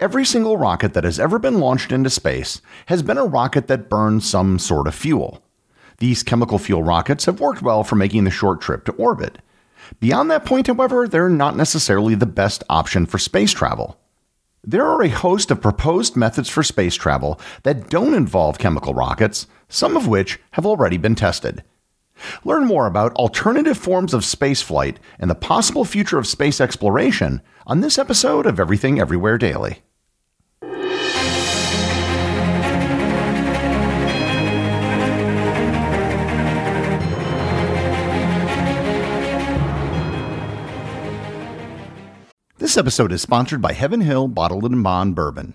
Every single rocket that has ever been launched into space has been a rocket that burns some sort of fuel. These chemical fuel rockets have worked well for making the short trip to orbit. Beyond that point, however, they're not necessarily the best option for space travel. There are a host of proposed methods for space travel that don't involve chemical rockets, some of which have already been tested. Learn more about alternative forms of spaceflight and the possible future of space exploration on this episode of Everything Everywhere Daily. This episode is sponsored by Heaven Hill Bottled and Bond Bourbon.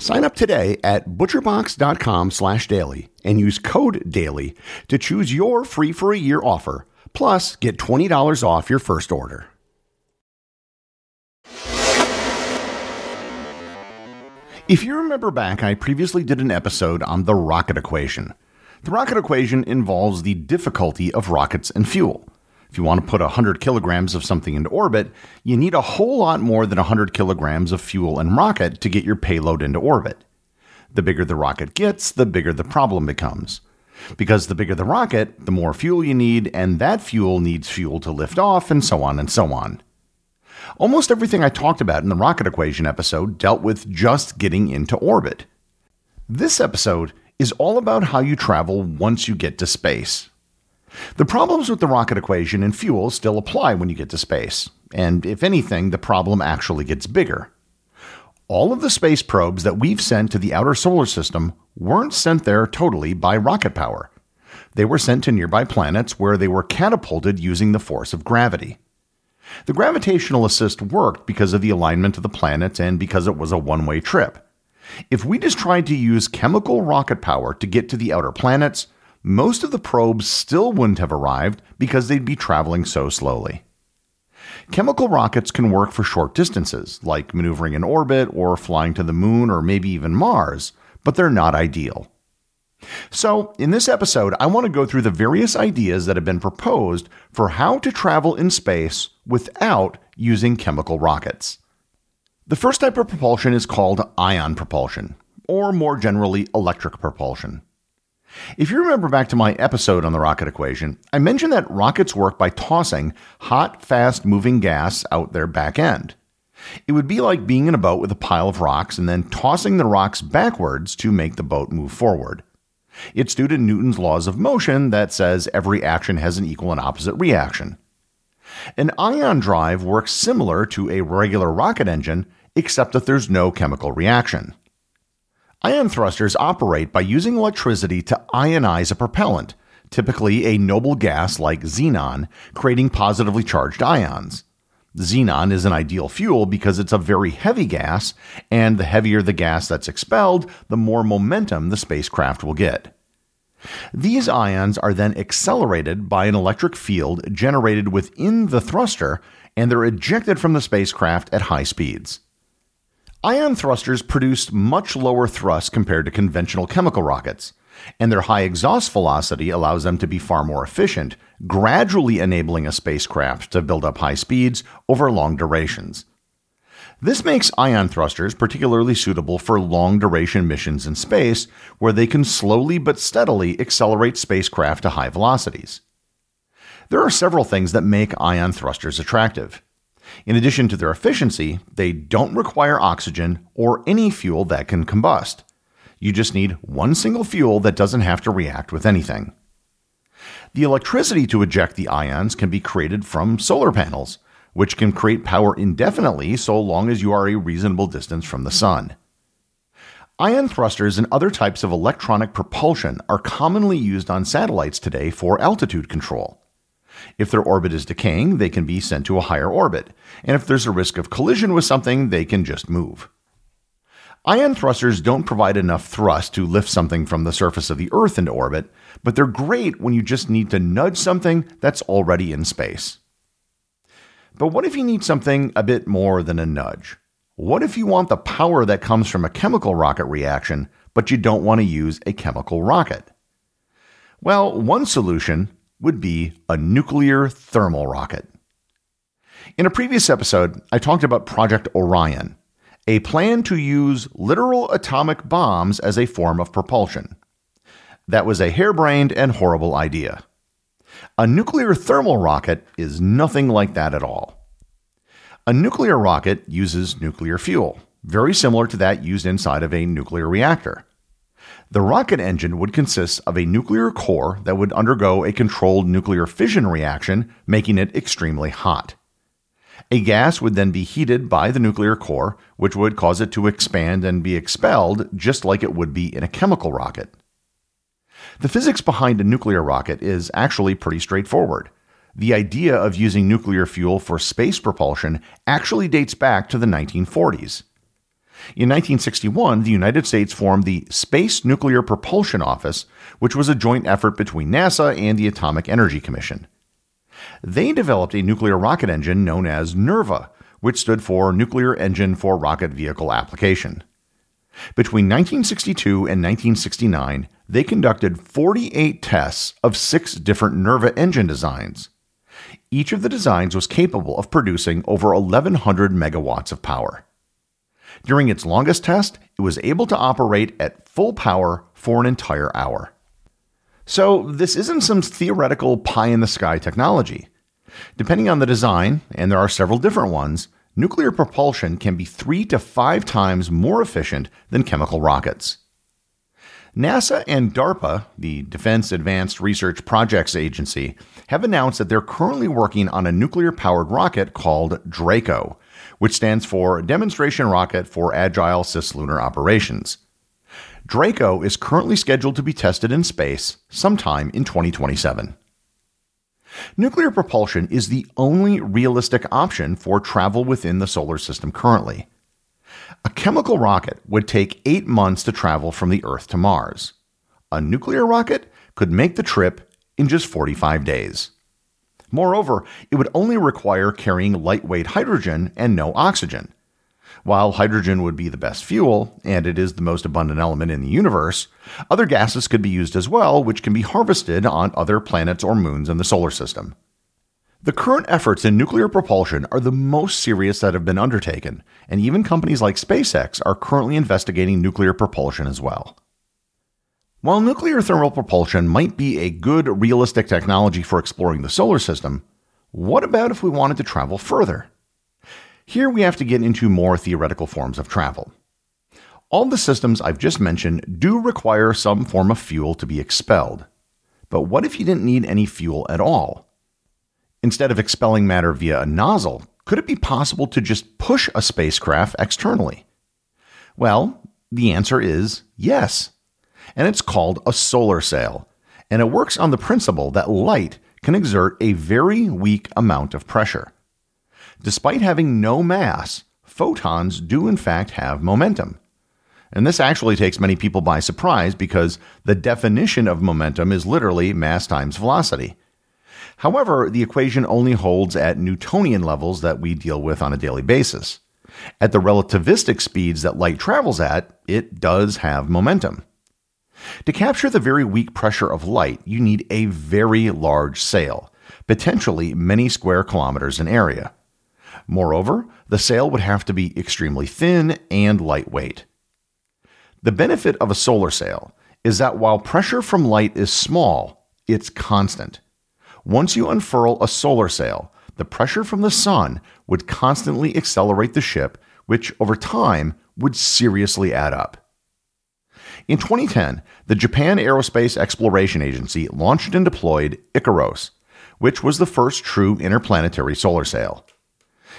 Sign up today at butcherbox.com slash daily and use code DAILY to choose your free for a year offer. Plus, get $20 off your first order. If you remember back, I previously did an episode on the rocket equation. The rocket equation involves the difficulty of rockets and fuel. If you want to put 100 kilograms of something into orbit, you need a whole lot more than 100 kilograms of fuel and rocket to get your payload into orbit. The bigger the rocket gets, the bigger the problem becomes. Because the bigger the rocket, the more fuel you need, and that fuel needs fuel to lift off, and so on and so on. Almost everything I talked about in the rocket equation episode dealt with just getting into orbit. This episode is all about how you travel once you get to space. The problems with the rocket equation and fuel still apply when you get to space, and if anything, the problem actually gets bigger. All of the space probes that we've sent to the outer solar system weren't sent there totally by rocket power. They were sent to nearby planets where they were catapulted using the force of gravity. The gravitational assist worked because of the alignment of the planets and because it was a one way trip. If we just tried to use chemical rocket power to get to the outer planets, most of the probes still wouldn't have arrived because they'd be traveling so slowly. Chemical rockets can work for short distances, like maneuvering in orbit or flying to the moon or maybe even Mars, but they're not ideal. So, in this episode, I want to go through the various ideas that have been proposed for how to travel in space without using chemical rockets. The first type of propulsion is called ion propulsion, or more generally, electric propulsion. If you remember back to my episode on the rocket equation, I mentioned that rockets work by tossing hot, fast moving gas out their back end. It would be like being in a boat with a pile of rocks and then tossing the rocks backwards to make the boat move forward. It's due to Newton's laws of motion that says every action has an equal and opposite reaction. An ion drive works similar to a regular rocket engine, except that there's no chemical reaction. Ion thrusters operate by using electricity to ionize a propellant typically a noble gas like xenon, creating positively charged ions. Xenon is an ideal fuel because it's a very heavy gas, and the heavier the gas that's expelled, the more momentum the spacecraft will get. These ions are then accelerated by an electric field generated within the thruster, and they're ejected from the spacecraft at high speeds. Ion thrusters produce much lower thrust compared to conventional chemical rockets, and their high exhaust velocity allows them to be far more efficient, gradually enabling a spacecraft to build up high speeds over long durations. This makes ion thrusters particularly suitable for long duration missions in space, where they can slowly but steadily accelerate spacecraft to high velocities. There are several things that make ion thrusters attractive. In addition to their efficiency, they don't require oxygen or any fuel that can combust. You just need one single fuel that doesn't have to react with anything. The electricity to eject the ions can be created from solar panels, which can create power indefinitely so long as you are a reasonable distance from the sun. Ion thrusters and other types of electronic propulsion are commonly used on satellites today for altitude control. If their orbit is decaying, they can be sent to a higher orbit, and if there's a risk of collision with something, they can just move. Ion thrusters don't provide enough thrust to lift something from the surface of the Earth into orbit, but they're great when you just need to nudge something that's already in space. But what if you need something a bit more than a nudge? What if you want the power that comes from a chemical rocket reaction, but you don't want to use a chemical rocket? Well, one solution would be a nuclear thermal rocket. In a previous episode, I talked about Project Orion, a plan to use literal atomic bombs as a form of propulsion. That was a harebrained and horrible idea. A nuclear thermal rocket is nothing like that at all. A nuclear rocket uses nuclear fuel, very similar to that used inside of a nuclear reactor. The rocket engine would consist of a nuclear core that would undergo a controlled nuclear fission reaction, making it extremely hot. A gas would then be heated by the nuclear core, which would cause it to expand and be expelled just like it would be in a chemical rocket. The physics behind a nuclear rocket is actually pretty straightforward. The idea of using nuclear fuel for space propulsion actually dates back to the 1940s. In 1961, the United States formed the Space Nuclear Propulsion Office, which was a joint effort between NASA and the Atomic Energy Commission. They developed a nuclear rocket engine known as NERVA, which stood for Nuclear Engine for Rocket Vehicle Application. Between 1962 and 1969, they conducted 48 tests of six different NERVA engine designs. Each of the designs was capable of producing over 1,100 megawatts of power. During its longest test, it was able to operate at full power for an entire hour. So, this isn't some theoretical pie in the sky technology. Depending on the design, and there are several different ones, nuclear propulsion can be three to five times more efficient than chemical rockets. NASA and DARPA, the Defense Advanced Research Projects Agency, have announced that they're currently working on a nuclear powered rocket called DRACO, which stands for Demonstration Rocket for Agile Cislunar Operations. Draco is currently scheduled to be tested in space sometime in 2027. Nuclear propulsion is the only realistic option for travel within the solar system currently. A chemical rocket would take eight months to travel from the Earth to Mars. A nuclear rocket could make the trip in just 45 days. Moreover, it would only require carrying lightweight hydrogen and no oxygen. While hydrogen would be the best fuel, and it is the most abundant element in the universe, other gases could be used as well, which can be harvested on other planets or moons in the solar system. The current efforts in nuclear propulsion are the most serious that have been undertaken, and even companies like SpaceX are currently investigating nuclear propulsion as well. While nuclear thermal propulsion might be a good, realistic technology for exploring the solar system, what about if we wanted to travel further? Here we have to get into more theoretical forms of travel. All the systems I've just mentioned do require some form of fuel to be expelled. But what if you didn't need any fuel at all? Instead of expelling matter via a nozzle, could it be possible to just push a spacecraft externally? Well, the answer is yes and it's called a solar sail. and it works on the principle that light can exert a very weak amount of pressure. Despite having no mass, photons do in fact have momentum. And this actually takes many people by surprise because the definition of momentum is literally mass times velocity. However, the equation only holds at Newtonian levels that we deal with on a daily basis. At the relativistic speeds that light travels at, it does have momentum. To capture the very weak pressure of light, you need a very large sail, potentially many square kilometers in area. Moreover, the sail would have to be extremely thin and lightweight. The benefit of a solar sail is that while pressure from light is small, it's constant. Once you unfurl a solar sail, the pressure from the sun would constantly accelerate the ship, which over time would seriously add up. In 2010, the Japan Aerospace Exploration Agency launched and deployed IKAROS, which was the first true interplanetary solar sail.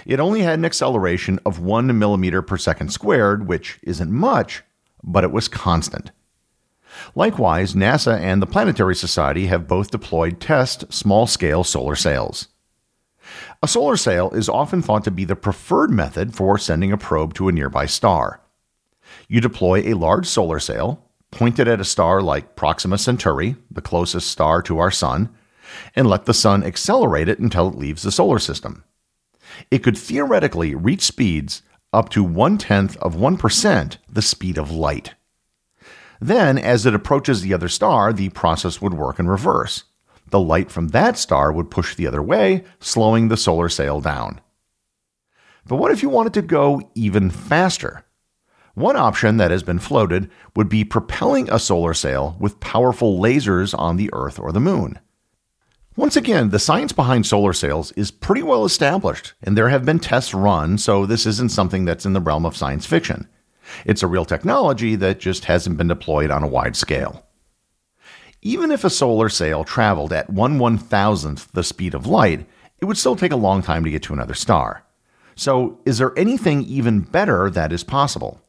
It only had an acceleration of 1 millimeter per second squared, which isn't much, but it was constant. Likewise, NASA and the Planetary Society have both deployed test small scale solar sails. A solar sail is often thought to be the preferred method for sending a probe to a nearby star. You deploy a large solar sail, pointed at a star like Proxima Centauri, the closest star to our Sun, and let the Sun accelerate it until it leaves the solar system. It could theoretically reach speeds up to one tenth of 1% the speed of light. Then, as it approaches the other star, the process would work in reverse. The light from that star would push the other way, slowing the solar sail down. But what if you wanted to go even faster? One option that has been floated would be propelling a solar sail with powerful lasers on the Earth or the Moon. Once again, the science behind solar sails is pretty well established, and there have been tests run, so this isn't something that's in the realm of science fiction. It's a real technology that just hasn't been deployed on a wide scale. Even if a solar sail traveled at 1 1000th the speed of light, it would still take a long time to get to another star. So, is there anything even better that is possible?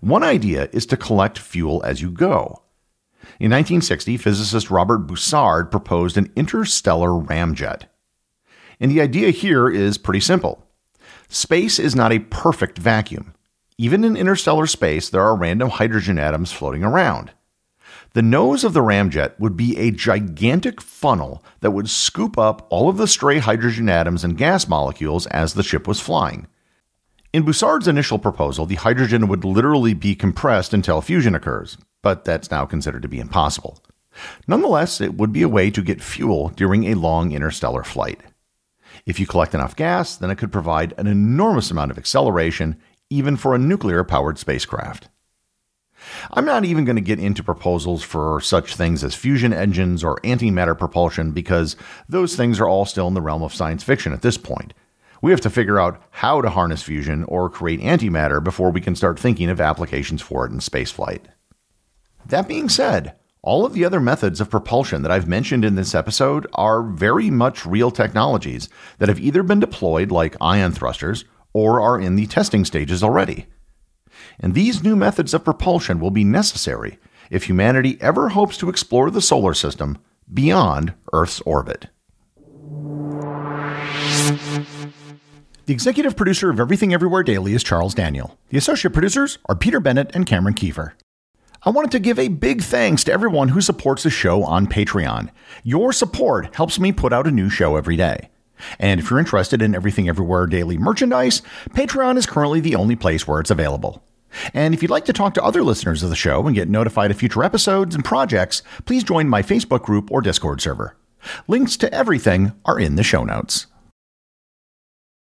One idea is to collect fuel as you go. In 1960, physicist Robert Bussard proposed an interstellar ramjet. And the idea here is pretty simple space is not a perfect vacuum. Even in interstellar space, there are random hydrogen atoms floating around. The nose of the ramjet would be a gigantic funnel that would scoop up all of the stray hydrogen atoms and gas molecules as the ship was flying. In Bussard's initial proposal, the hydrogen would literally be compressed until fusion occurs, but that's now considered to be impossible. Nonetheless, it would be a way to get fuel during a long interstellar flight. If you collect enough gas, then it could provide an enormous amount of acceleration, even for a nuclear powered spacecraft. I'm not even going to get into proposals for such things as fusion engines or antimatter propulsion because those things are all still in the realm of science fiction at this point. We have to figure out how to harness fusion or create antimatter before we can start thinking of applications for it in spaceflight. That being said, all of the other methods of propulsion that I've mentioned in this episode are very much real technologies that have either been deployed, like ion thrusters, or are in the testing stages already. And these new methods of propulsion will be necessary if humanity ever hopes to explore the solar system beyond Earth's orbit. The executive producer of Everything Everywhere Daily is Charles Daniel. The associate producers are Peter Bennett and Cameron Kieffer. I wanted to give a big thanks to everyone who supports the show on Patreon. Your support helps me put out a new show every day. And if you're interested in Everything Everywhere Daily merchandise, Patreon is currently the only place where it's available. And if you'd like to talk to other listeners of the show and get notified of future episodes and projects, please join my Facebook group or Discord server. Links to everything are in the show notes.